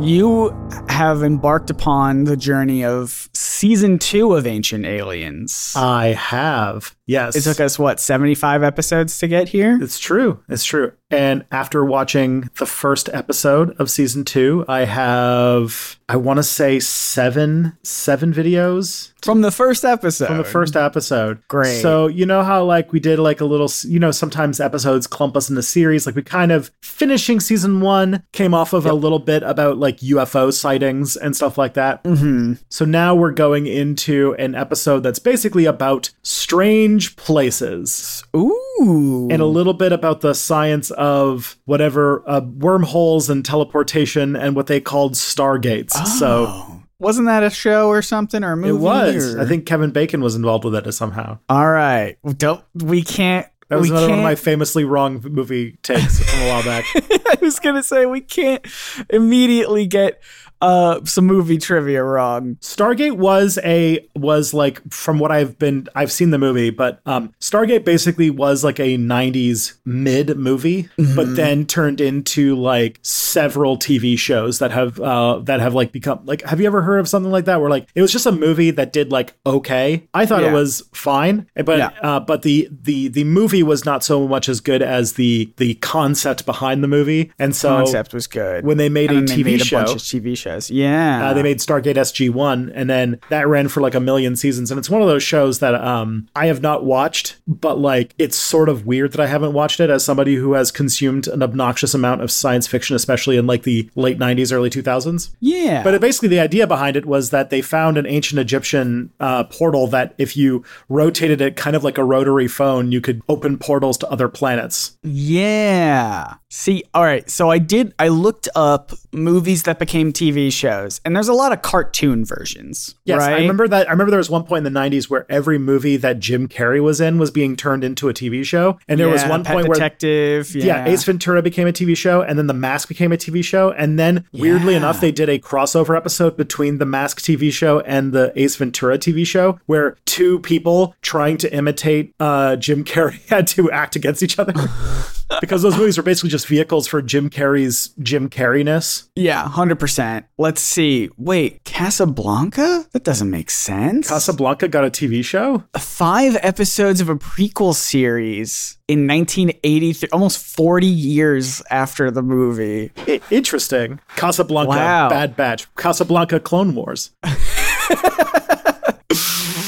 You have embarked upon the journey of season two of Ancient Aliens. I have. Yes. it took us, what, 75 episodes to get here? It's true. It's true. And after watching the first episode of season two, I have, I want to say seven, seven videos From the first episode. from the first episode. Great. So, you know how, like, we did like a little, you know, sometimes episodes clump us into series. Like, we kind of finishing season one came off of a little bit about like UFO sightings and stuff like that. hmm So now we're going into an episode that's basically about strange places Ooh. and a little bit about the science of whatever uh, wormholes and teleportation and what they called stargates. So Oh. Wasn't that a show or something or a movie? it was. or- I think Kevin Bacon was involved with it somehow. All right. Don't, we can't. That was we another one of my famously wrong movie takes from a while back. I was gonna say we can't immediately get uh some movie trivia wrong. Stargate was a was like from what I've been I've seen the movie, but um Stargate basically was like a 90s mid movie, but then turned into like several TV shows that have uh that have like become like have you ever heard of something like that where like it was just a movie that did like okay. I thought it was fine, but Yeah. uh but the the the movie was not so much as good as the the concept behind the movie. And so Concept was good. when they made and a TV made show a bunch of TV shows. Yeah. uh, they made Stargate SG One, and then that ran for like a million seasons. And it's one of those shows that um, I have not watched, but like it's sort of weird that I haven't watched it as somebody who has consumed an obnoxious amount of science fiction, especially in like the late '90s, early 2000s. yeah. But it, basically, the idea behind it was that they found an ancient Egyptian uh, portal that, if you rotated it kind of like a rotary phone, you could open portals to other planets. Yeah. See, all right. So I did, I looked up movies that became TV shows, and there's a lot of cartoon versions. Yes, right? I remember that. I remember there was one point in the '90s where every movie that Jim Carrey was in was being turned into a TV show, and there was one Pet point where Detective. yeah. Ace Ventura became a TV show, and then The Mask became a TV show, and then weirdly Yeah. enough, they did a crossover episode between the Mask TV show and the Ace Ventura TV show, where two people trying to imitate uh, Jim Carrey had to act against each other. Because those movies were basically just vehicles for Jim Carrey's Jim Carreyness. Yeah, 100%. Let's see. Wait, Casablanca? That doesn't make sense. Casablanca got a TV show. Five episodes of a prequel series in 1983, almost 40 years after the movie. I- interesting. Casablanca, Wow. Bad Batch, Casablanca, Clone Wars.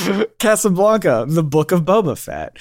Casablanca, the book of Boba Fett.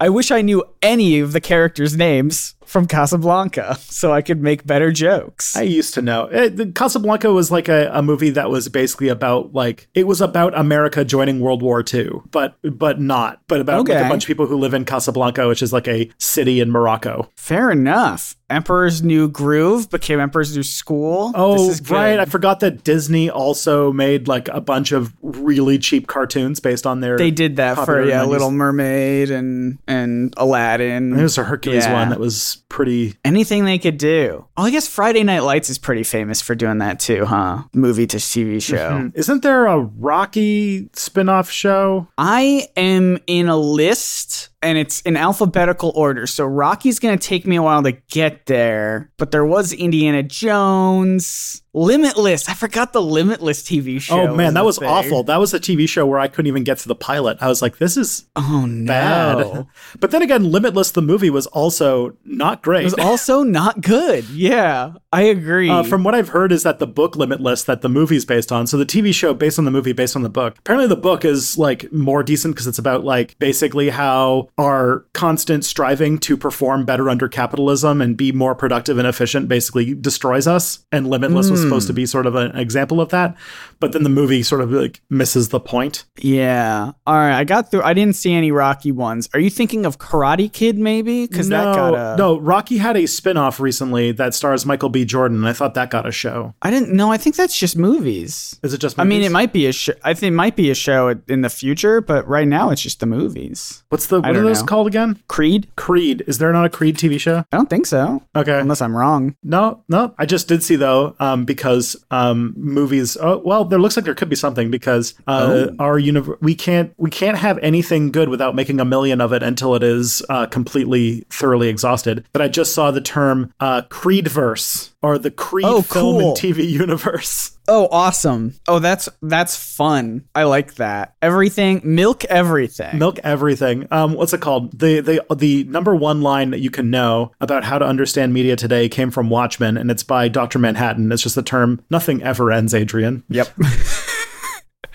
I wish I knew any of the characters' names from Casablanca so I could make better jokes. I used to know. It, the Casablanca was like a, a movie that was basically about like it was about America joining World War II, but but not, but about like, a bunch of people who live in Casablanca, which is like a city in Morocco. Fair enough. Emperor's New Groove became Emperor's New School. Oh, This is good. right. I forgot that Disney also made like a bunch of really cheap cartoons based on their. They did that for yeah, 90s. Little Mermaid and and Aladdin. There was a Hercules Yeah. one that was pretty. Anything they could do. Oh, I guess Friday Night Lights is pretty famous for doing that too, huh? Movie to TV show. Mm-hmm. Isn't there a Rocky spin off show? I am in a list and it's in alphabetical order. So Rocky's going to take me a while to get there, but there was Indiana Jones. Limitless. I forgot the Limitless TV show. Oh man, that was awful. That was a TV show where I couldn't even get to the pilot. I was like, this is Oh no. bad. But then again, Limitless the movie was also not great. It was also not good. Yeah, I agree. Uh, from what I've heard, is that the book Limitless that the movie's based on. So the TV show based on the movie, based on the book. Apparently, the book is like more decent because it's about like basically how our constant striving to perform better under capitalism and be more productive and efficient basically destroys us. And Limitless was supposed to hmm. be sort of an example of that. But then the movie sort of like misses the point. yeah. All right, I got through. I didn't see any Rocky ones. Are you thinking of Karate Kid maybe? Because no, that got a. no. Rocky had a spin-off recently that stars Michael B. Jordan, and I thought that got a show. I didn't know. I think that's just movies. Is it just? I mean, it might be a show. I think it might be a show in the future, but right now it's just the movies. What's the what are those know. called again? Creed? Creed. Is there not a Creed TV show? I don't think so. Okay. Unless I'm wrong. No, no. I just did see though, um, because um, movies. Oh, well, there looks like there could be something because uh, our universe. We can't we can't have anything good without making a million of it until it is uh, completely thoroughly exhausted. But I just saw the term uh, Creedverse or the Creed Oh, film cool. and TV universe. Oh, awesome. Oh, that's that's fun. I like that. Everything, milk everything. Milk everything. Um, what's it called? The the the number one line that you can know about how to understand media today came from Watchmen, and it's by Doctor Manhattan. It's just the term "nothing ever ends." Adrian. Yep.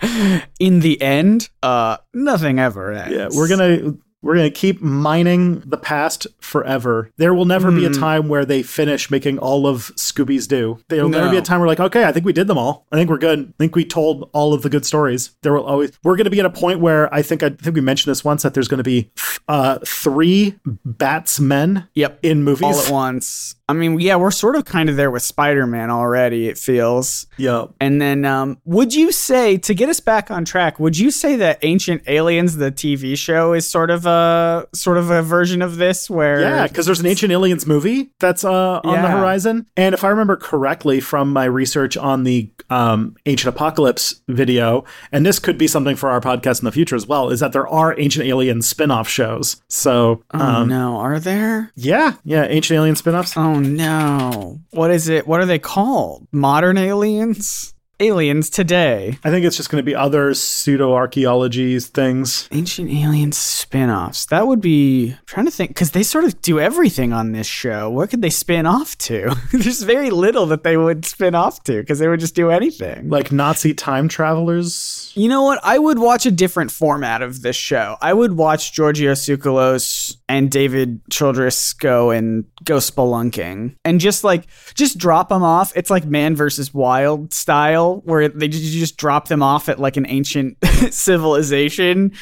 In the end, uh, nothing ever ends. Yeah, we're gonna we're gonna keep mining the past forever. There will never be a time where they finish making all of Scooby's Doo. There will never be a time where like, okay, I think we did them all. I think we're good. I think we told all of the good stories. There will always we're gonna be at a point where I think I think we mentioned this once that there's gonna be uh three batsmen. Yep. in movies. all at once. I mean, yeah, we're sort of kind of there with Spider-Man already. It feels. Yep. And then, um, would you say to get us back on track? Would you say that Ancient Aliens, the TV show, is sort of a sort of a version of this, where Yeah, because there's an Ancient Aliens movie that's uh, on the horizon. And if I remember correctly from my research on the um, Ancient Apocalypse video, and this could be something for our podcast in the future as well, is that there are Ancient Alien spin off shows. So, Oh um, no, are there? yeah, yeah, Ancient Alien spin offs. Oh no. What is it? What are they called? Modern aliens? Aliens today. I think it's just going to be other pseudo archaeology things. Ancient alien spin-offs. That would be I'm trying to think because they sort of do everything on this show. What could they spin off to? There's very little that they would spin off to because they would just do anything. Like Nazi time travelers. You know what? I would watch a different format of this show. I would watch Giorgio Tsoukalos and David Childress go and go spelunking and just like just drop them off. It's like Man versus Wild style where they just, you just drop them off at like an ancient civilization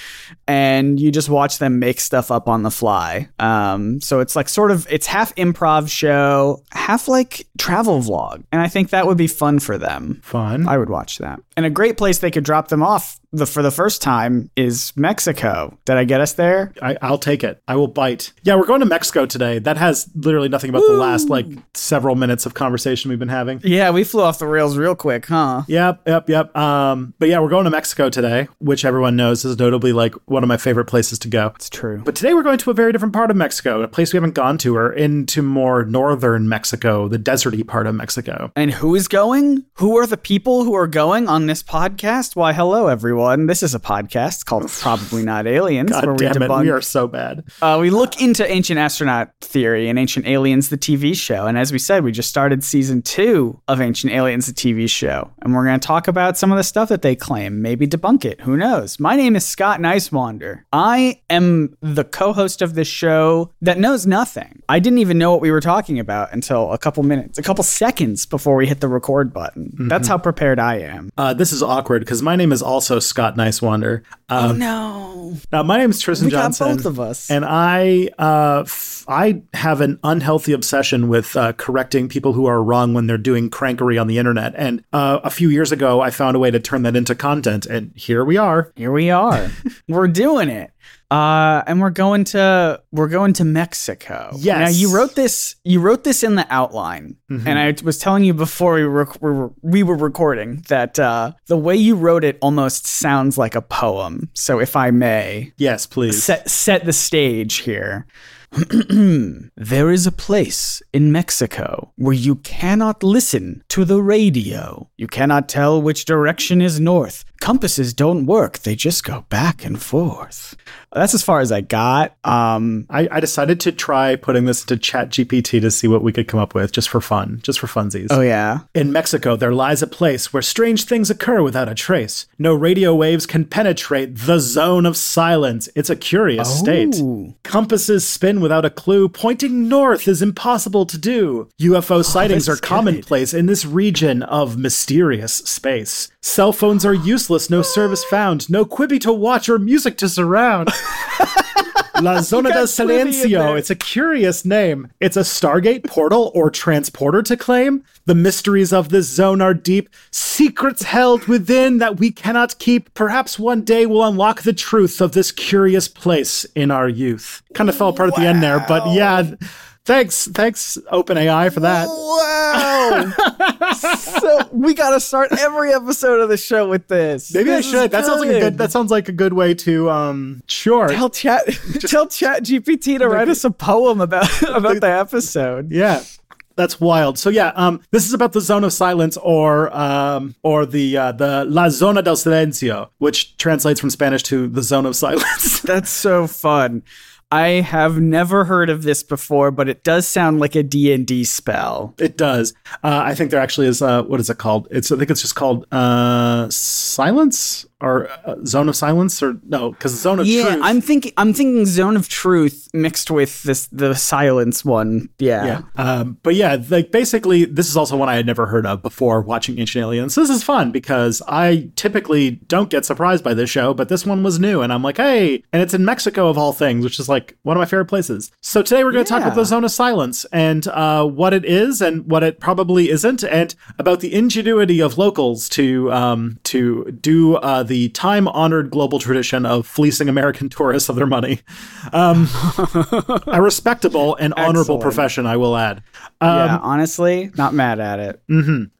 and you just watch them make stuff up on the fly. Um, so it's like sort of it's half improv show, half like travel vlog, and I think that would be fun for them. Fun. I would watch that. And a great place they could drop them off the, for the first time is Mexico. Did I get us there? I, I'll take it. I will bite. Yeah, we're going to Mexico today. That has literally nothing about the last like several minutes of conversation we've been having. Yeah, we flew off the rails real quick, huh? Yep, yep, yep. Um, but yeah, we're going to Mexico today, which everyone knows is notably like one of my favorite places to go. It's true. But today we're going to a very different part of Mexico, a place we haven't gone to, or into more northern Mexico, the deserty part of Mexico. And who is going? Who are the people who are going on this podcast? Why, hello, everyone. This is a podcast called Probably Not Aliens, where we damn it, debunk we are so bad. Uh, we look into ancient astronaut theory and ancient aliens, the TV show. And as we said, we just started season two of Ancient Aliens, the TV show. And we're going to talk about some of the stuff that they claim, maybe debunk it. Who knows? My name is Scott Niswander. I am the co host of this show that knows nothing. I didn't even know what we were talking about until a couple minutes, a couple seconds before we hit the record button. That's how prepared I am. Uh, this is awkward because my name is also Scott Niswander. Um, oh No. Now, my name is Tristan We got Johnson. both of us. And I, uh, f- I have an unhealthy obsession with uh, correcting people who are wrong when they're doing crankery on the internet. And uh, a few years ago, I found a way to turn that into content, and here we are. Here we are. we're doing it. Uh, and we're going to we're going to Mexico. Yes. Now you wrote this you wrote this in the outline, and I was telling you before we were we were, we were recording that uh, the way you wrote it almost sounds like a poem. So if I may Yes, please. set set the stage here. there is a place in Mexico where you cannot listen to the radio. You cannot tell which direction is north. Compasses don't work, they just go back and forth. That's as far as I got. Um, I, I decided to try putting this into Chat GPT to see what we could come up with, just for fun, just for funsies. oh, yeah. In Mexico, there lies a place where strange things occur without a trace. No radio waves can penetrate the zone of silence. It's a curious state. Compasses spin without a clue. Pointing north is impossible to do. UFO sightings are good. commonplace in this region of mysterious space. Cell phones are useless, no service found, no Quibi to watch or music to surround. La Zona del got Quibi in Silencio. It's a curious name. It's a Stargate portal or transporter to claim. The mysteries of this zone are deep. Secrets held within that we cannot keep. Perhaps one day we'll unlock the truth of this curious place in our youth. Kind of fell apart at the end there, but yeah. Thanks, thanks, OpenAI for that. Wow. so we got to start every episode of the show with this. Maybe I This is should. That sounds like a good. That sounds like a good way to. Um, sure. Tell chat tell chat GPT to write us a poem about about the episode. Yeah. That's wild. So yeah, um, this is about the zone of silence, or um, or the uh, the La Zona del Silencio, which translates from Spanish to the zone of silence. That's so fun. I have never heard of this before, but it does sound like a D&D spell. it does. Uh, I think there actually is. Uh, what is it called? It's I think it's just called uh, silence or uh, zone of silence, or no, because zone of Yeah, truth. I'm thinking I'm thinking Zone of Truth mixed with this the silence one. Yeah. Yeah. Um, but yeah, like basically, this is also one I had never heard of before watching Ancient Aliens. This is fun because I typically don't get surprised by this show, but this one was new, and I'm like, hey, and it's in Mexico of all things, which is like one of my favorite places. So today we're going to talk about the Zone of Silence and uh, what it is and what it probably isn't, and about the ingenuity of locals to um, to do uh, the time honored global tradition of fleecing American tourists of their money. Um, a respectable and honorable Excellent. profession, I will add. Um, yeah, honestly, not mad at it.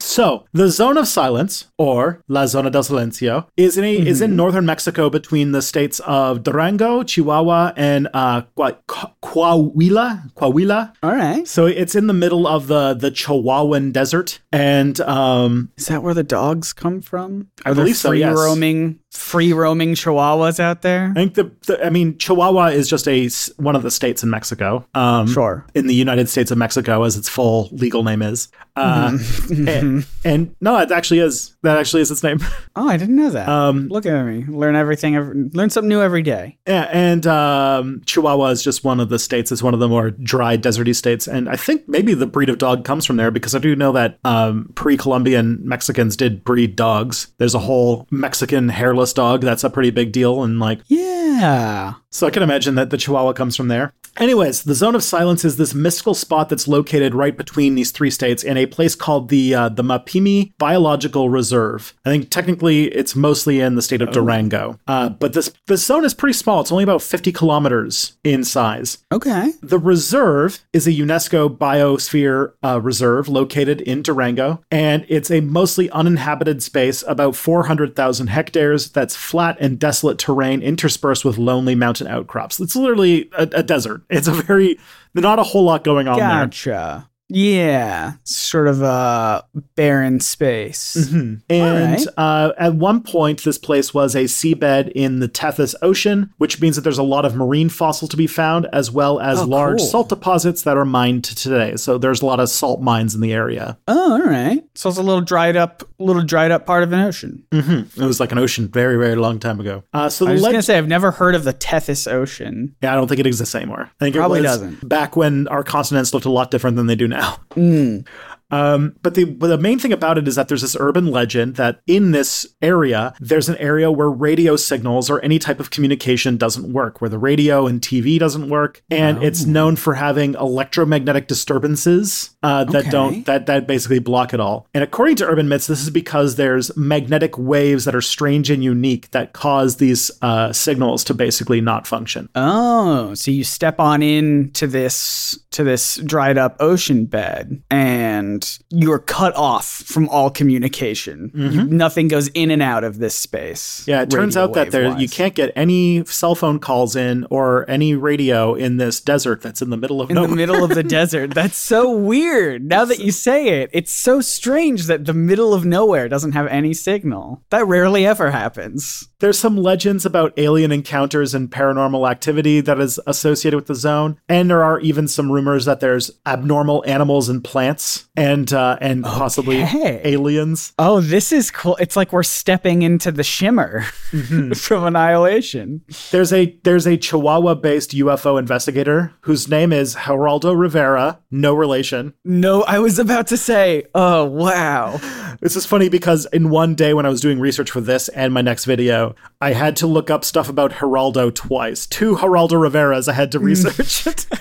so, the zone of silence, or La Zona del Silencio, is in a, is in northern Mexico between the states of Durango, Chihuahua, and uh, Coahuila. Coahuila. All right. So it's in the middle of the the Chihuahuan desert, and um, Is that where the dogs come from? I Are there believe so, yes. roaming being free roaming chihuahuas out there? I think the, the I mean Chihuahua is just a one of the states in Mexico. Um, Sure. in the United States of Mexico, as its full legal name is. Uh, Mm-hmm. and, and no, it actually is. That actually is its name. Oh, I didn't know that. Um, Look at me. Learn everything every, learn something new every day. Yeah, and um, Chihuahua is just one of the states. It's one of the more dry, deserty states, and I think maybe the breed of dog comes from there because I do know that um, pre-Columbian Mexicans did breed dogs. There's a whole Mexican dog that's a pretty big deal, and like Yeah. so I can imagine that the Chihuahua comes from there. Anyways, the zone of silence is this mystical spot that's located right between these three states in a place called the uh, the Mapimi Biological Reserve. I think technically it's mostly in the state of Durango, uh, but this this zone is pretty small. It's only about 50 kilometers in size. Okay. The reserve is a UNESCO biosphere uh, reserve located in Durango, and it's a mostly uninhabited space, about 400,000 hectares, that's flat and desolate terrain interspersed with lonely mountain outcrops. It's literally a, a desert. It's a very, not a whole lot going on there. Gotcha. Yeah. Sort of a barren space. And Alright. uh, at one point, this place was a seabed in the Tethys Ocean, which means that there's a lot of marine fossil to be found, as well as Oh, large cool. salt deposits that are mined to today. So there's a lot of salt mines in the area. Oh, all right. So it's a little dried up, little dried up part of an ocean. It was like an ocean very, very long time ago. Uh, so I the was leg- gonna say I've never heard of the Tethys Ocean. yeah, I don't think it exists anymore. I think Probably it was doesn't. back when our continents looked a lot different than they do now. 嗯。Um, but the but the main thing about it is that there's this urban legend that in this area there's an area where radio signals or any type of communication doesn't work, where the radio and TV doesn't work, and it's known for having electromagnetic disturbances uh, that Okay. don't that that basically block it all. And according to urban myths, this is because there's magnetic waves that are strange and unique that cause these uh, signals to basically not function. Oh, so you step on in to this to this dried up ocean bed and you're cut off from all communication. You, nothing goes in and out of this space. Mm-hmm. Yeah, it turns out that there you can't get any cell phone calls in or any radio in this desert that's in the middle of nowhere. in nowhere. the middle of the desert. That's so weird. Now that you say it, it's so strange that the middle of nowhere doesn't have any signal. That rarely ever happens. There's some legends about alien encounters and paranormal activity that is associated with the zone, and there are even some rumors that there's abnormal animals and plants, and uh, and possibly aliens. Oh, this is cool. It's like we're stepping into the shimmer Mm-hmm. from Annihilation. There's a there's a Chihuahua-based UFO investigator whose name is Geraldo Rivera, no relation. No, I was about to say, oh, wow. This is funny because in one day when I was doing research for this and my next video, I had to look up stuff about Geraldo twice. Two Geraldo Riveras I had to research.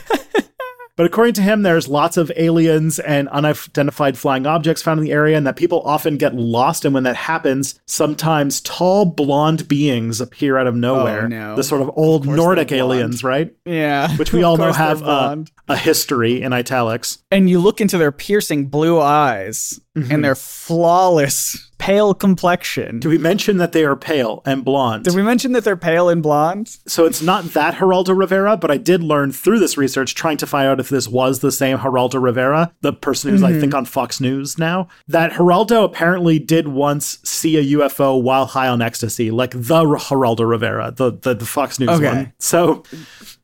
But according to him, there's lots of aliens and unidentified flying objects found in the area, and that people often get lost. And when that happens, sometimes tall blonde beings appear out of nowhere. Oh, no. The sort of old course Nordic aliens, right? Yeah. Which we all know have uh, blonde. a history in italics. and you look into their piercing blue eyes Mm-hmm. and their flawless pale complexion. Do we mention that they are pale and blonde? Did we mention that they're pale and blonde? So it's not that Geraldo Rivera, but I did learn through this research, trying to find out if this was the same Geraldo Rivera, the person who's, I mm-hmm. think, on Fox News now, that Geraldo apparently did once see a UFO while high on ecstasy, like the Geraldo Rivera, the, the, the Fox News Okay. one. So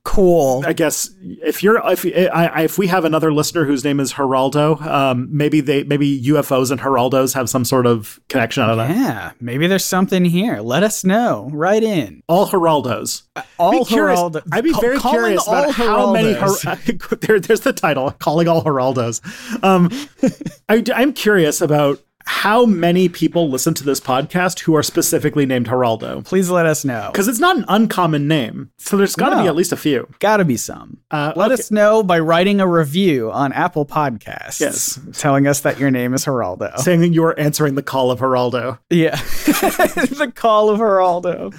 Cool. I guess if you're if I, I, if we have another listener whose name is Geraldo, um, maybe they maybe UFOs and Geraldos have some sort of connection out of that. Yeah, maybe there's something here. Let us know. Write in. All Geraldos. All be curious- Geraldo- I'd be very calling curious all about how many. Her- there, there's the title, calling all Geraldos. Um, I, I'm curious about how many people listen to this podcast who are specifically named Geraldo, Please let us know. because it's not an uncommon name. So there's got to be at least a few. Gotta be some. Uh, Let okay. us know by writing a review on Apple Podcasts. Yes. Telling us that your name is Geraldo. saying that you are answering the call of Geraldo. yeah. the call of Geraldo.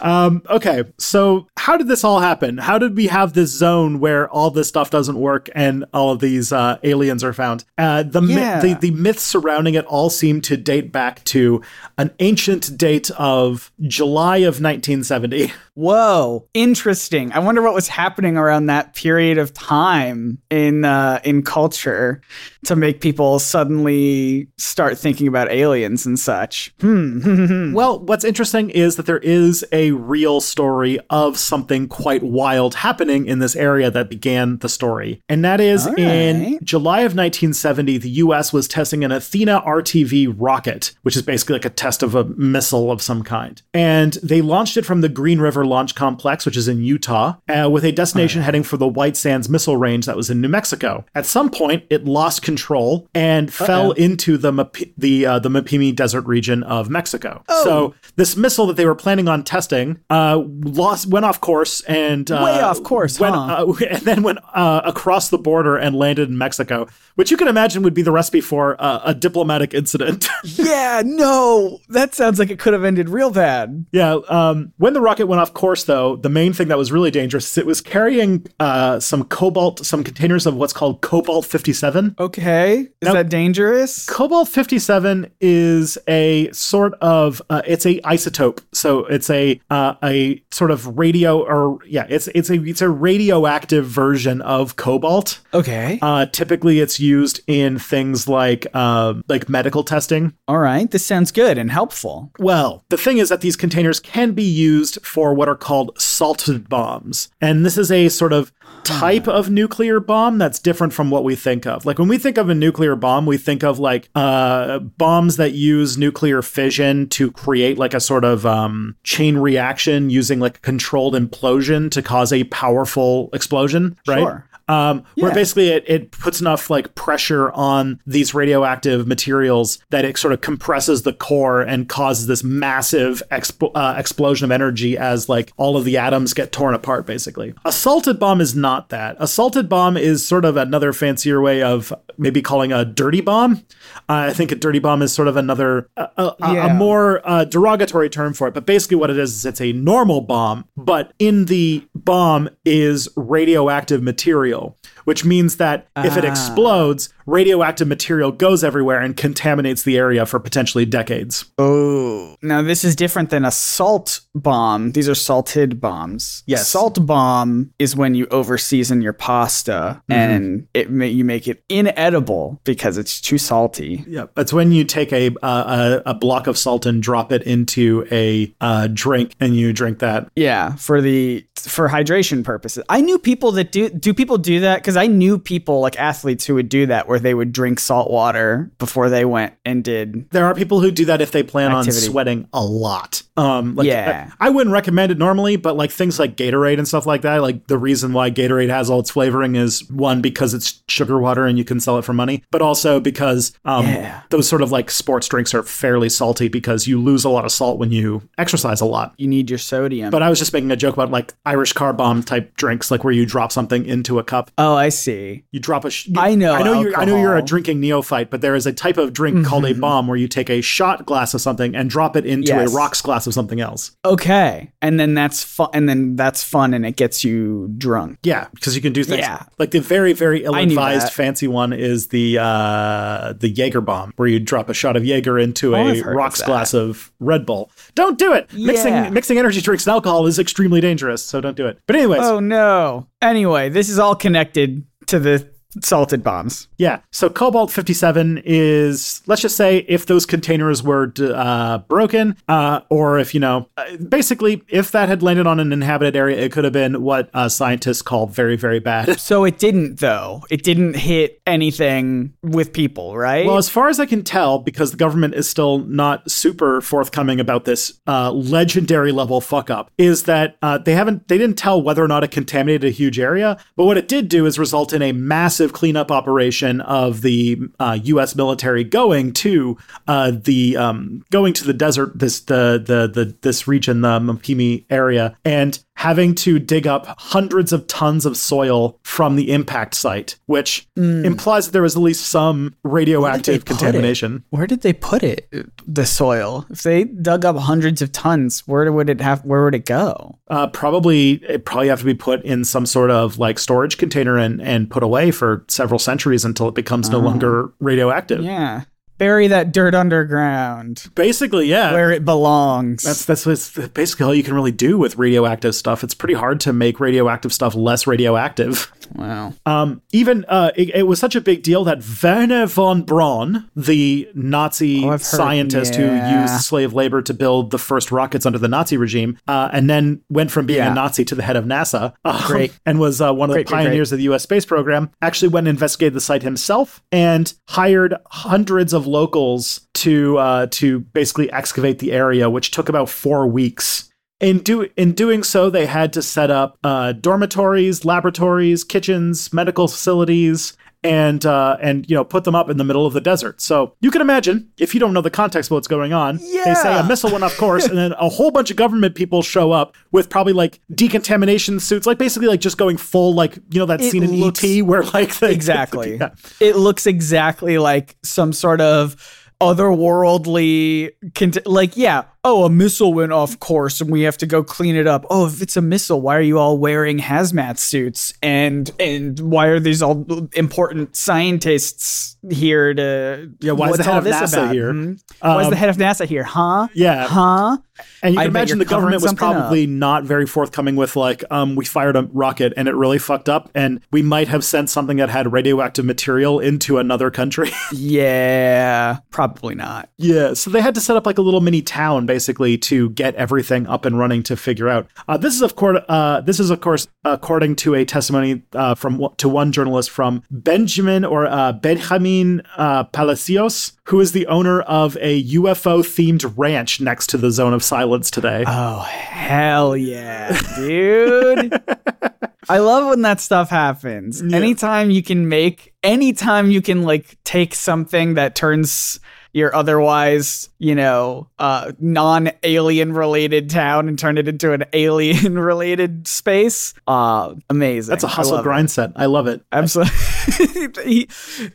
Um, okay, so how did this all happen? How did we have this zone where all this stuff doesn't work and all of these uh, aliens are found? Uh, the, Yeah. the the myths surrounding it all seem to date back to an ancient date of July of 1970. Whoa, interesting. I wonder what was happening around that period of time in uh, in culture to make people suddenly start thinking about aliens and such. Hmm. Well, what's interesting is that there is a real story of something quite wild happening in this area that began the story. And that is All in. July of 1970, the US was testing an Athena RTV rocket, which is basically like a test of a missile of some kind. And they launched it from the Green River Launch Complex, which is in Utah, uh, with a destination heading for the White Sands Missile Range that was in New Mexico. At some point, it lost control and fell into the Map- the uh, the Mapimi Desert region of Mexico. So this missile that they were planning on testing uh, lost went off course and uh, Way off course, went, huh? uh, and then went uh, across the border and landed in Mexico, which you can imagine would be the recipe for uh, a diplomatic incident. yeah, no, that sounds like it could have ended real bad. yeah. Um, when the rocket went off course, though, the main thing that was really dangerous is it was carrying uh, some cobalt, some containers of what's called cobalt 57. Okay, is Now- that dangerous? Cobalt 57 is a sort of uh, it's a isotope. So it's a uh, a sort of radio or yeah, it's it's a it's a radioactive version of cobalt. Okay, Uh, typically, it's used in things like um, like medical testing. all right, this sounds good and helpful. Well, the thing is that these containers can be used for what are called salted bombs, and this is a sort of type of nuclear bomb that's different from what we think of. Like when we think of a nuclear bomb, we think of like uh, bombs that use nuclear fission to create like a sort of um, chain reaction using like a controlled implosion to cause a powerful explosion, right? Sure. Um, where basically it, it puts enough like pressure on these radioactive materials that it sort of compresses the core and causes this massive expo- uh, explosion of energy as like all of the atoms get torn apart. Basically, a salted bomb is not that. A salted bomb is sort of another fancier way of maybe calling a dirty bomb. Uh, I think a dirty bomb is sort of another a, a, a- a more uh, derogatory term for it. But basically, what it is is it's a normal bomb, but in the bomb is radioactive material, deal which means that if it Ah. explodes, radioactive material goes everywhere and contaminates the area for potentially decades. Oh, now this is different than a salt bomb. These are salted bombs. Yes. A salt bomb is when you overseason your pasta and it ma- you make it inedible because it's too salty. Yeah, it's when you take a a, a block of salt and drop it into a uh, drink, and you drink that. Yeah, for the for hydration purposes. I knew people that do do people do that cuz I knew people like athletes who would do that where they would drink salt water before they went and did There are people who do that if they plan Activity. on sweating a lot. Um, like, Yeah. I, I wouldn't recommend it normally, but like things like Gatorade and stuff like that, like the reason why Gatorade has all its flavoring is one because it's sugar water and you can sell it for money, but also because um, Yeah. those sort of like sports drinks are fairly salty because you lose a lot of salt when you exercise a lot. you need your sodium. But I was just making a joke about like Irish car bomb type drinks, like where you drop something into a cup. oh, I see. You drop a. Sh- I know I know you're. I know you're a drinking neophyte, but there is a type of drink called a bomb where you take a shot glass of something and drop it into Yes. a rocks glass of something else. Okay. And then that's fun and then that's fun and it gets you drunk. Yeah, because you can do things. Yeah. Like the very, very ill-advised fancy one is the uh, the Jaeger bomb, where you drop a shot of Jaeger into Oh, a rocks glass of Red Bull. Don't do it. Yeah. Mixing mixing energy drinks and alcohol is extremely dangerous, so don't do it. But anyways, Oh no. Anyway, this is all connected to the salted bombs. Yeah. So Cobalt 57 is, let's just say, if those containers were uh, broken, uh, or if, you know, uh, basically, if that had landed on an inhabited area, it could have been what uh, scientists call very, very bad. So it didn't though. It didn't hit anything with people, right? Well, as far as I can tell, because the government is still not super forthcoming about this uh, legendary level fuck up, is that uh, they haven't, they didn't tell whether or not it contaminated a huge area. But what it did do is result in a massive cleanup operation of the uh, U.S. military going to uh, the um, going to the desert, this the the the this region, the Mapimi area, and having to dig up hundreds of tons of soil from the impact site, which implies that there was at least some radioactive contamination. where did they put it? The soil. If they dug up hundreds of tons, where would it have where would it go? Uh, probably it probably have to be put in some sort of like storage container and and put away for several centuries until it becomes no longer radioactive. Yeah. Bury that dirt underground Basically, yeah. where it belongs. That's that's what's basically all you can really do with radioactive stuff. It's pretty hard to make radioactive stuff less radioactive. wow. Um, even uh, it, it was such a big deal that Wernher von Braun, the Nazi Oh, heard- scientist yeah. who used slave labor to build the first rockets under the Nazi regime, uh, and then went from being Yeah. a Nazi to the head of NASA, um, Great. and was uh, one of Great, the great, great. pioneers of the U.S. space program, actually went and investigated the site himself and hired hundreds of locals to uh, to basically excavate the area, which took about four weeks. In do in doing so, they had to set up uh, dormitories, laboratories, kitchens, medical facilities, and uh, and you know put them up in the middle of the desert. So you can imagine if you don't know the context of what's going on, yeah. they say a missile went off course, and then a whole bunch of government people show up with probably like decontamination suits, like basically like just going full like you know that It scene in looks- ET where like they, Exactly. yeah. It looks exactly like some sort of otherworldly cont- like yeah oh a missile went off course and we have to go clean it up oh if it's a missile why are you all wearing hazmat suits and and why are these all important scientists here to Yeah, why is the head of NASA about? here? Hmm? why is Um, the head of NASA here huh Yeah. huh And you I can bet imagine the government was probably not very forthcoming with like, um, we fired a rocket and it really fucked up, and we might have sent something that had radioactive material into another country. yeah probably not yeah, so they had to set up like a little mini town basically to get everything up and running to figure out. Uh, this is of course, uh, this is of course according to a testimony uh, from to one journalist from Benjamin or uh, Benjamin uh, Palacios, who is the owner of a UFO themed ranch next to the Zone of Silence today. oh hell yeah dude I love when that stuff happens. Yeah. Anytime you can make, anytime you can like take something that turns your otherwise, you know, uh, non-alien related town and turn it into an alien related space. Uh, amazing. That's a hustle grind set. I love it. Absolutely. he,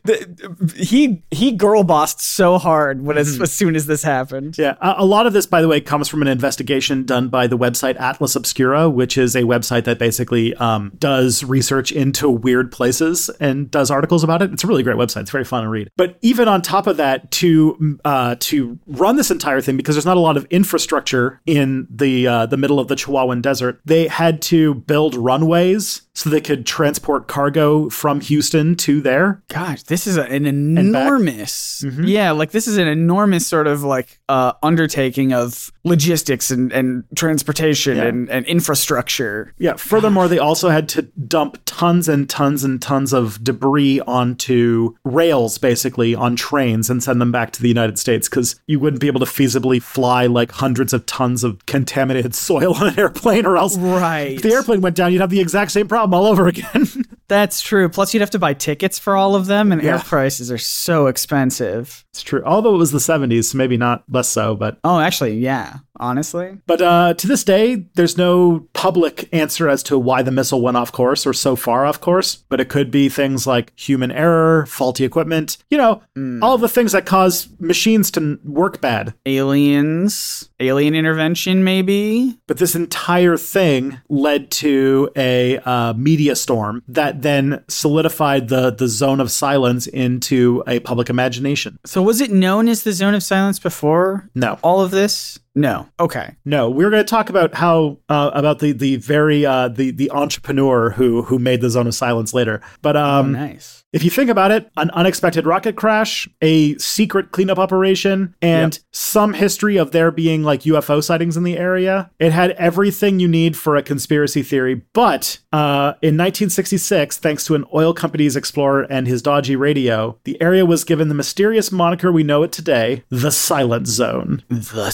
the, he he girl bossed so hard when as, Mm-hmm. as soon as this happened. Yeah, a, a lot of this, by the way, comes from an investigation done by the website Atlas Obscura, which is a website that basically um, does research into weird places and does articles about it. It's a really great website. It's very fun to read. But even on top of that, to uh, to run this entire thing, because there's not a lot of infrastructure in the uh, the middle of the Chihuahuan Desert, they had to build runways so they could transport cargo from Houston to there. Gosh, this is a, an enormous, yeah, like this is an enormous sort of like uh, undertaking of logistics and, and transportation Yeah. and, and infrastructure. Yeah. Furthermore, they also had to dump tons and tons and tons of debris onto rails, basically on trains, and send them back to the United States because you wouldn't be able to feasibly fly like hundreds of tons of contaminated soil on an airplane, or else Right. if the airplane went down, you'd have the exact same problem all over again. That's true. Plus, you'd have to buy tickets for all of them, and Yeah. air prices are so expensive. it's true. Although it was the 70s, so maybe not less so, but Oh, actually, yeah. Honestly, But uh, to this day, there's no public answer as to why the missile went off course or so far off course. But it could be things like human error, faulty equipment, you know, all the things that cause machines to work bad. aliens, alien intervention, maybe. But this entire thing led to a uh, media storm that then solidified the, the zone of silence into a public imagination. So, was it known as the zone of silence before No. all of this? No. Okay. No, we're going to talk about how uh, about the the very uh, the the entrepreneur who who made the zone of silence later. But um, nice. If you think about it, an unexpected rocket crash, a secret cleanup operation, and some history of there being like UFO sightings in the area, it had everything you need for a conspiracy theory. But uh, in 1966, thanks to an oil company's explorer and his dodgy radio, the area was given the mysterious moniker we know it today the Silent Zone. The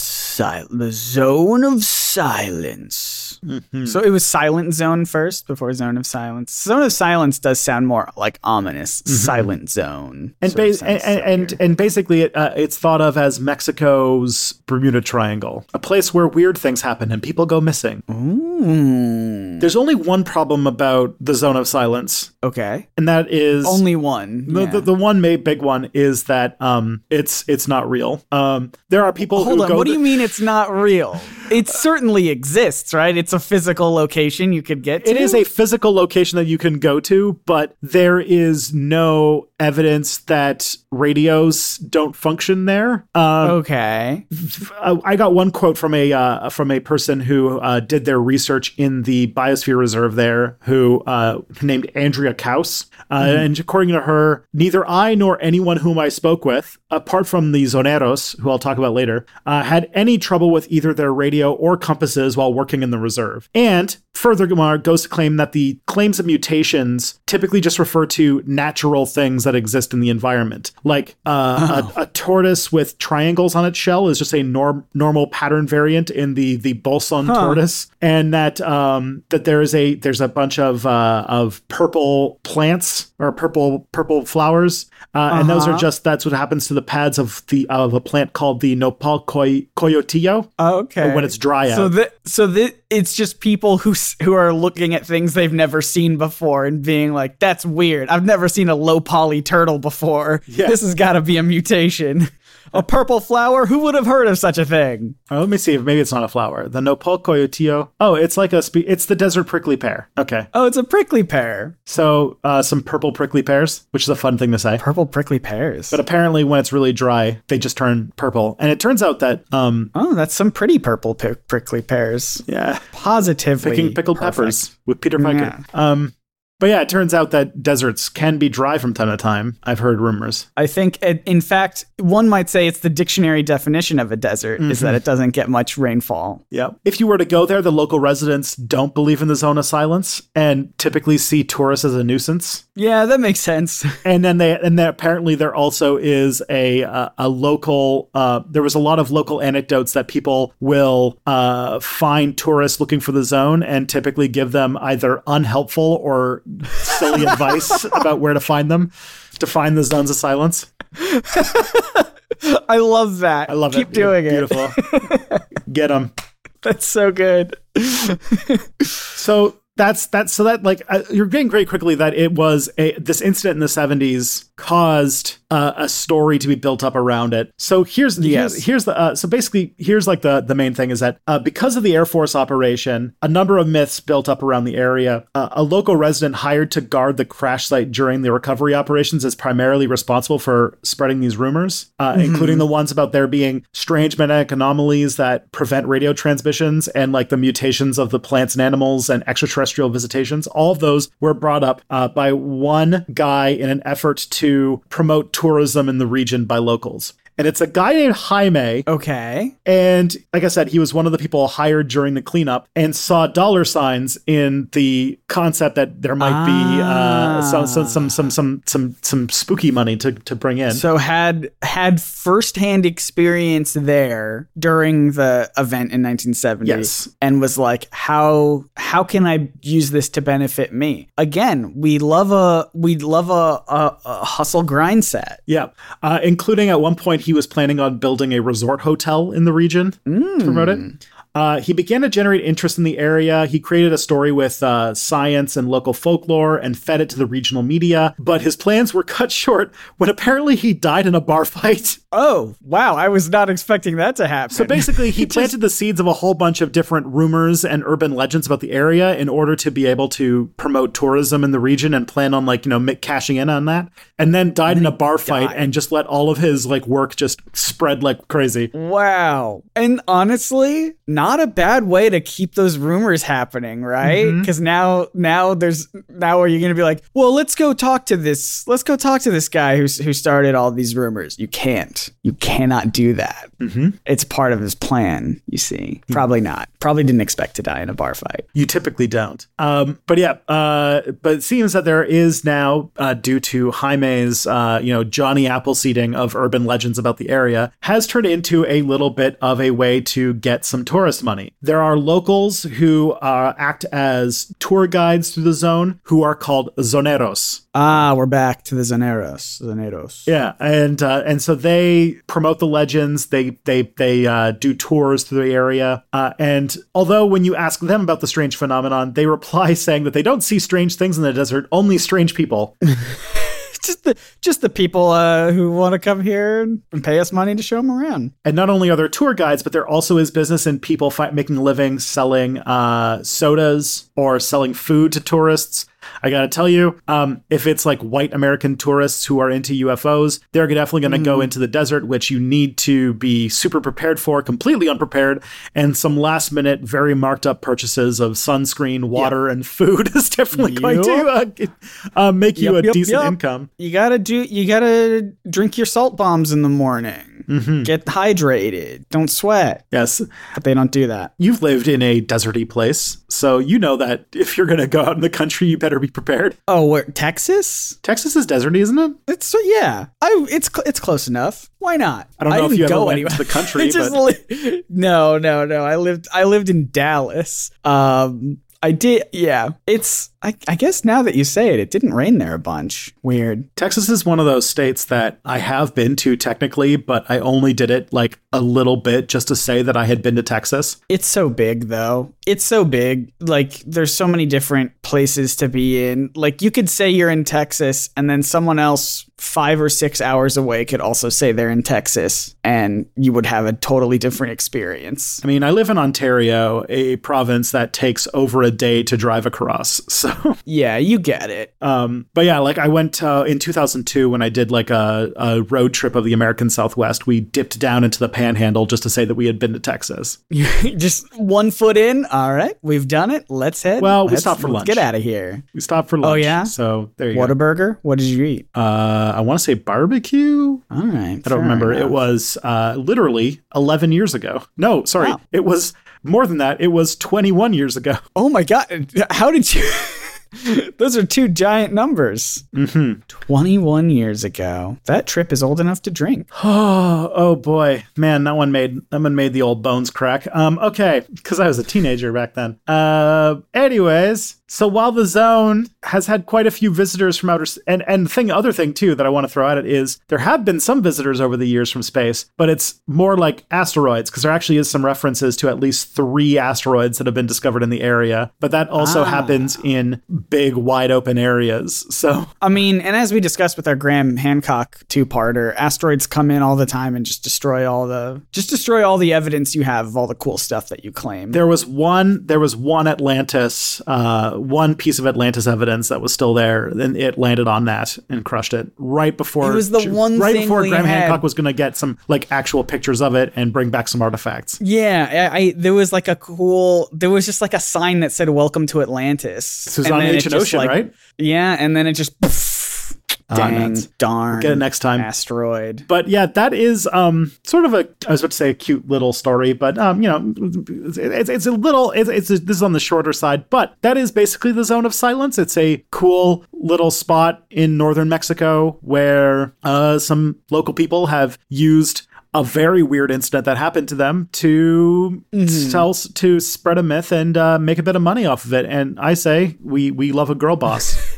sil- the zone of silence. So it was silent zone first before zone of silence. Zone of silence does sound more like ominous. Silent zone. And, bas- and, and, and, and basically, it, uh, it's thought of as Mexico's Bermuda Triangle, a place where weird things happen and people go missing. Ooh. There's only one problem about the zone of silence, Okay. and that is Only one. the, yeah. the, the one big one is that um it's it's not real. Um, there are people Hold who on. What do you mean it's not real? It certainly exists, right? It's a physical location you could get to. It is a physical location that you can go to, but there is no evidence that radios don't function there. Um, Okay. uh, I got one quote from a uh, from a person who uh, did their research in the Biosphere Reserve there, who uh, named Andrea Kaus, uh, and according to her, neither I nor anyone whom I spoke with, apart from the Zoneros, who I'll talk about later, uh, had any trouble with either their radio or compasses while working in the reserve. And furthermore, goes to claim that the claims of mutations typically just refer to natural things that exist in the environment, like uh, a, a tortoise with triangles on its shell is just a norm, normal pattern variant in the the Bolson tortoise, and that um, that there is a there's a bunch of uh, of purple plants or purple purple flowers, uh, and those are Uh-huh. just that's what happens to the pads of the of a plant called the nopal coy, coyotillo Okay. when it's dry out. So that so that it's just people who who are looking at things they've never seen before and being like, "That's weird. I've never seen a low poly turtle before. Yeah. This has got to be a mutation. A purple flower? Who would have heard of such a thing? Oh, let me see maybe it's not a flower. The nopal coyotillo. Oh, it's like a spe- it's the desert prickly pear. Okay, Oh, it's a prickly pear. so uh, some purple prickly pears, which is a fun thing to say. Purple prickly pears. But apparently, when it's really dry, they just turn purple. And it turns out that, um, oh, that's some pretty purple prickly pears. yeah, Positively picking pickled perfect. peppers with Peter Piker. Yeah. Um, But yeah, it turns out that deserts can be dry from time to time. I've heard rumors. I think, it, in fact, one might say it's the dictionary definition of a desert is that it doesn't get much rainfall. Yeah. If you were to go there, the local residents don't believe in the zone of silence and typically see tourists as a nuisance. Yeah, that makes sense. And then they and then apparently there also is a uh, a local uh, there was a lot of local anecdotes that people will uh, find tourists looking for the zone and typically give them either unhelpful or silly advice about where to find them to find the zones of silence. I love that. I love Keep it. Keep doing it. Beautiful. Get them. That's so good. So that's that's so that like uh, you're getting great quickly that it was a this incident in the 70s caused uh, a story to be built up around it. So here's Yes. here's, here's the uh, so basically here's like the the main thing is that uh, because of the Air Force operation, a number of myths built up around the area. Uh, a local resident hired to guard the crash site during the recovery operations is primarily responsible for spreading these rumors, uh, including the ones about there being strange magnetic anomalies that prevent radio transmissions and like the mutations of the plants and animals and extraterrestrial visitations. All of those were brought up uh, by one guy in an effort to promote tourism in the region by locals. And it's a guy named Jaime. Okay. And like I said, he was one of the people hired during the cleanup and saw dollar signs in the concept that there might be uh, some, some, some, some, some, some, some spooky money to, to bring in. So had had firsthand experience there during the event in 1970 Yes. and was like how how can I use this to benefit me? Again, we love a we love a, a, a hustle grind set. Yeah, uh, including at one point he was planning on building a resort hotel in the region to promote it. Hmm. Uh, he began to generate interest in the area. He created a story with uh, science and local folklore and fed it to the regional media. But his plans were cut short when apparently he died in a bar fight. Oh, wow, I was not expecting that to happen. So basically, he planted the seeds of a whole bunch of different rumors and urban legends about the area in order to be able to promote tourism in the region and plan on like you know cashing in on that. And then died in a bar fight and just let all of his like work just spread like crazy. Wow. And honestly, not a bad way to keep those rumors happening, right? Mm-hmm. Because now, now there's now are you going to be like, well, let's go talk to this, let's go talk to this guy who's who started all these rumors. You can't. You cannot do that. Mm-hmm. It's part of his plan. You see, probably not. Probably didn't expect to die in a bar fight. You typically don't. Um, but yeah, uh, but it seems that there is now, uh, due to Jaime's, uh, you know, Johnny Appleseeding of urban legends about the area, has turned into a little bit of a way to get some tourist money. There are locals who uh, act as tour guides through the zone who are called zoneros. Ah, we're back to the Zoneros. Zoneros. Yeah, and uh, and so they promote the legends. They they they uh, do tours through the area. Uh, and although when you ask them about the strange phenomenon, they reply saying that they don't see strange things in the desert, only strange people. Just the just the people uh, who want to come here and pay us money to show them around. and not only are there tour guides, but there also is business in people fi- making a living selling uh, sodas or selling food to tourists. I gotta tell you, um, if it's like white American tourists who are into UFOs, they're definitely gonna go into the desert, which you need to be super prepared for, completely unprepared, and some last minute, very marked up purchases of sunscreen, water, and food is definitely going to uh, uh, make you a decent income. You gotta do. You gotta drink your salt bombs in the morning. Get hydrated. Don't sweat. Yes. But they don't do that. You've lived in a deserty place, so you know that if you're going to go out in the country, you better be prepared. Oh, where Texas? Texas is deserty, isn't it? It's yeah. I it's it's close enough. Why not? I don't know if didn't you ever go went anywhere. to the country, I just li- no, no, no. I lived I lived in Dallas. Um, I did. Yeah, it's. I, I guess now that you say it, it didn't rain there a bunch. Weird. Texas is one of those states that I have been to technically, but I only did it like a little bit just to say that I had been to Texas. It's so big though. It's so big. Like there's so many different places to be in. Like you could say you're in Texas and then someone else 5 or 6 hours away could also say they're in Texas and you would have a totally different experience. I mean, I live in Ontario, a province that takes over a day to drive across. So, Yeah, you get it. um, but yeah, like I went uh, in 2002 when I did like a, a road trip of the American Southwest. We dipped down into the panhandle just to say that we had been to Texas. Just one foot in. All right, we've done it. Let's head. Well, we let's- stopped for let's lunch. Get out of here. We stopped for lunch. Oh, yeah? So there you go. Whataburger. What did you eat? Uh, I want to say barbecue. All right. I don't remember. It was uh, literally 11 years ago. No, sorry. Wow. It was more than that. It was 21 years ago. Oh my god! How did you? Those are two giant numbers. Mm-hmm. 21 years ago. That trip is old enough to drink. Oh, oh boy, man, that one made that one made the old bones crack. Um, okay, because I was a teenager back then. Uh, anyways, so while the zone has had quite a few visitors from outer, and and the thing, other thing too that I want to throw at it is there have been some visitors over the years from space, but it's more like asteroids because there actually is some references to at least three asteroids that have been discovered in the area. But that also Ah. happens in big, wide open areas. So I mean, and as we discussed with our Graham Hancock two-parter, asteroids come in all the time and just destroy all the just destroy all the evidence you have of all the cool stuff that you claim. There was one. There was one Atlantis, uh, one piece of Atlantis evidence that was still there, and it landed on that and crushed it right before. It was the one right before Graham had- Hancock was going to get some like actual pictures of it and bring back some artifacts. yeah, I, I there was like a cool there was just like a sign that said "Welcome to Atlantis." This was on Ancient Ocean, like- right? Yeah, and then it just poof, dang, darn. Get it next time. Asteroid. But yeah, that is um sort of a I was about to say a cute little story, but um you know it's, it's a little it's, it's this is on the shorter side, but that is basically the zone of silence. It's a cool little spot in northern Mexico where uh some local people have used a very weird incident that happened to them to tell to spread a myth and uh, make a bit of money off of it. And I say we we love a girl boss.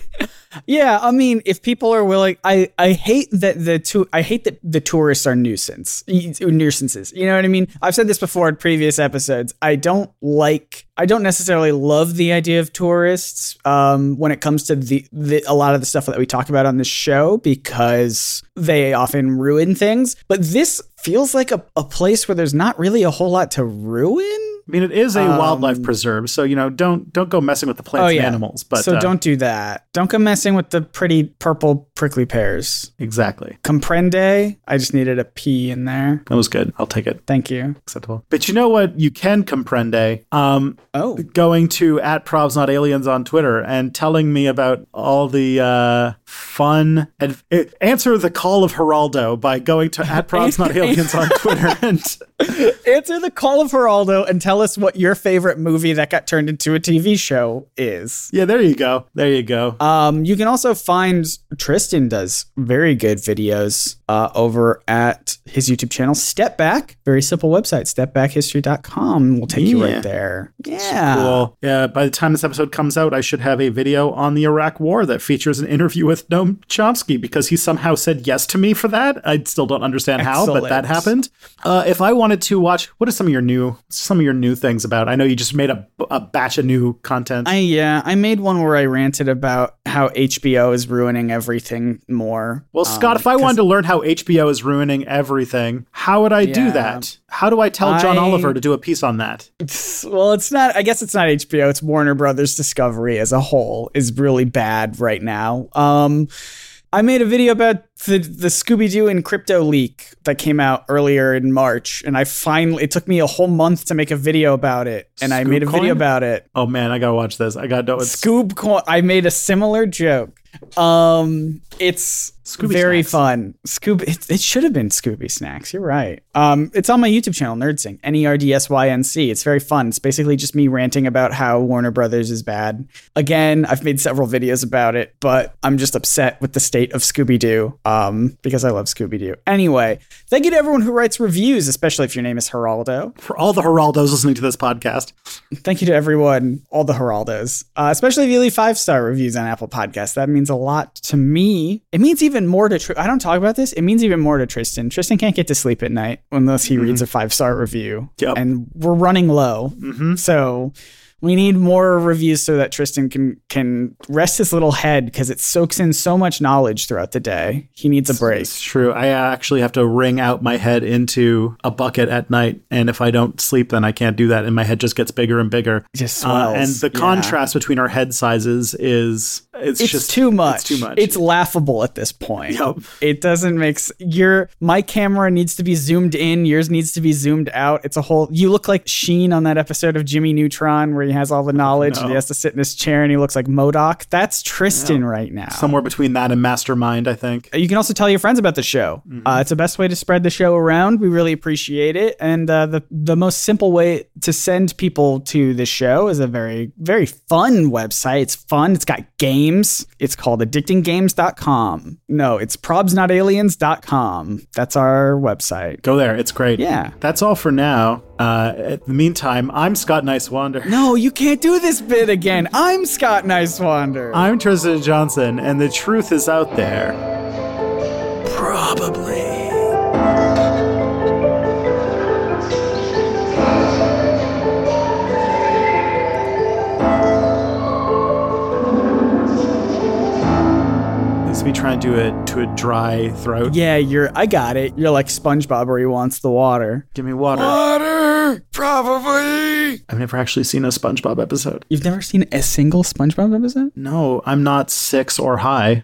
Yeah, I mean, if people are willing, I I hate that the two I hate that the tourists are nuisance nuisances. You know what I mean? I've said this before in previous episodes. I don't like. I don't necessarily love the idea of tourists um, when it comes to the, the a lot of the stuff that we talk about on this show because they often ruin things. But this feels like a, a place where there's not really a whole lot to ruin. I mean, it is a wildlife preserve, so you know don't don't go messing with the plants Um, Oh and yeah, animals. But so uh, don't do that. Don't go messing with the pretty purple prickly pears. exactly. Comprende. I just needed a P in there. That was good. I'll take it. Thank you. Acceptable. But you know what? You can comprende. Um, Oh. going to at probs not aliens on Twitter and telling me about all the uh, fun and answer the call of Geraldo by going to at probs not aliens on Twitter and Answer the call of Geraldo and tell us what your favorite movie that got turned into a TV show is. yeah, there you go. There you go. Um, you can also find Tristan does very good videos uh, over at his YouTube channel, Step Back. Very simple website, stepbackhistory.com will take you right there. Yeah. Cool. Yeah, by the time this episode comes out, I should have a video on the Iraq War that features an interview with Noam Chomsky because he somehow said yes to me for that. I still don't understand how, but that happened. Uh, if I wanted to watch, what are some of your new some of your new things about? I know you just made a, a batch of new content. I yeah, I made one where I ranted about how HBO is ruining everything more. well, Scott, if I wanted to learn how HBO is ruining everything, how would I do that? How do I tell John I- Oliver to do a piece on that? well, it's not. I guess it's not HBO. It's Warner Brothers Discovery as a whole is really bad right now. Um, I made a video about the the Scooby Doo and crypto leak that came out earlier in March, and I finally it took me a whole month to make a video about it, and I made a Scoop video about it. Oh man, I gotta watch this. I gotta know it's Scoob coin. I made a similar joke. Um, it's Scooby very Snacks. fun. Scooby. It, it should have been Scooby Snacks. You're right. Um, it's on my YouTube channel, Nerdsync. N e r d s y n c. It's very fun. It's basically just me ranting about how Warner Brothers is bad. Again, I've made several videos about it, but I'm just upset with the state of Scooby Doo. Um, because I love Scooby Doo. Anyway, thank you to everyone who writes reviews, especially if your name is Geraldo. for all the Geraldos listening to this podcast. Thank you to everyone, all the Geraldos, uh, especially if you leave five star reviews on Apple Podcasts. That means a lot to me. It means even more to. Tr- I don't talk about this. It means even more to Tristan. Tristan can't get to sleep at night unless he reads a five star review. Yep. And we're running low, so we need more reviews so that Tristan can can rest his little head because it soaks in so much knowledge throughout the day. He needs a break. It's true. I actually have to wring out my head into a bucket at night, and if I don't sleep, then I can't do that, and my head just gets bigger and bigger. It just Uh, and the Yeah. contrast between our head sizes is It's, it's just too much. It's too much. It's laughable at this point. Yup. It doesn't make s- your my camera needs to be zoomed in, yours needs to be zoomed out. It's a whole you look like Sheen on that episode of Jimmy Neutron where he has all the knowledge and he has to sit in his chair and he looks like MODOK. That's Tristan right now. somewhere between that and Mastermind, I think. You can also tell your friends about the show. Mm-hmm. Uh, it's the best way to spread the show around. We really appreciate it. And uh, the the most simple way to send people to the show is a very very fun website. It's fun. It's got games. It's called addictinggames.com. No, it's probsnotaliens.com. That's our website. Go there. It's great. Yeah. That's all for now. Uh, at the meantime, I'm Scott Nicewander. No, you can't do this bit again. I'm Scott Nicewander. I'm Tristan Johnson, and the truth is out there. Probably. This me trying to do it to a dry throat. Yeah, you're. I got it. You're like SpongeBob where he wants the water. Give me water. Water, probably. I've never actually seen a SpongeBob episode. You've never seen a single SpongeBob episode? No, I'm not six or high.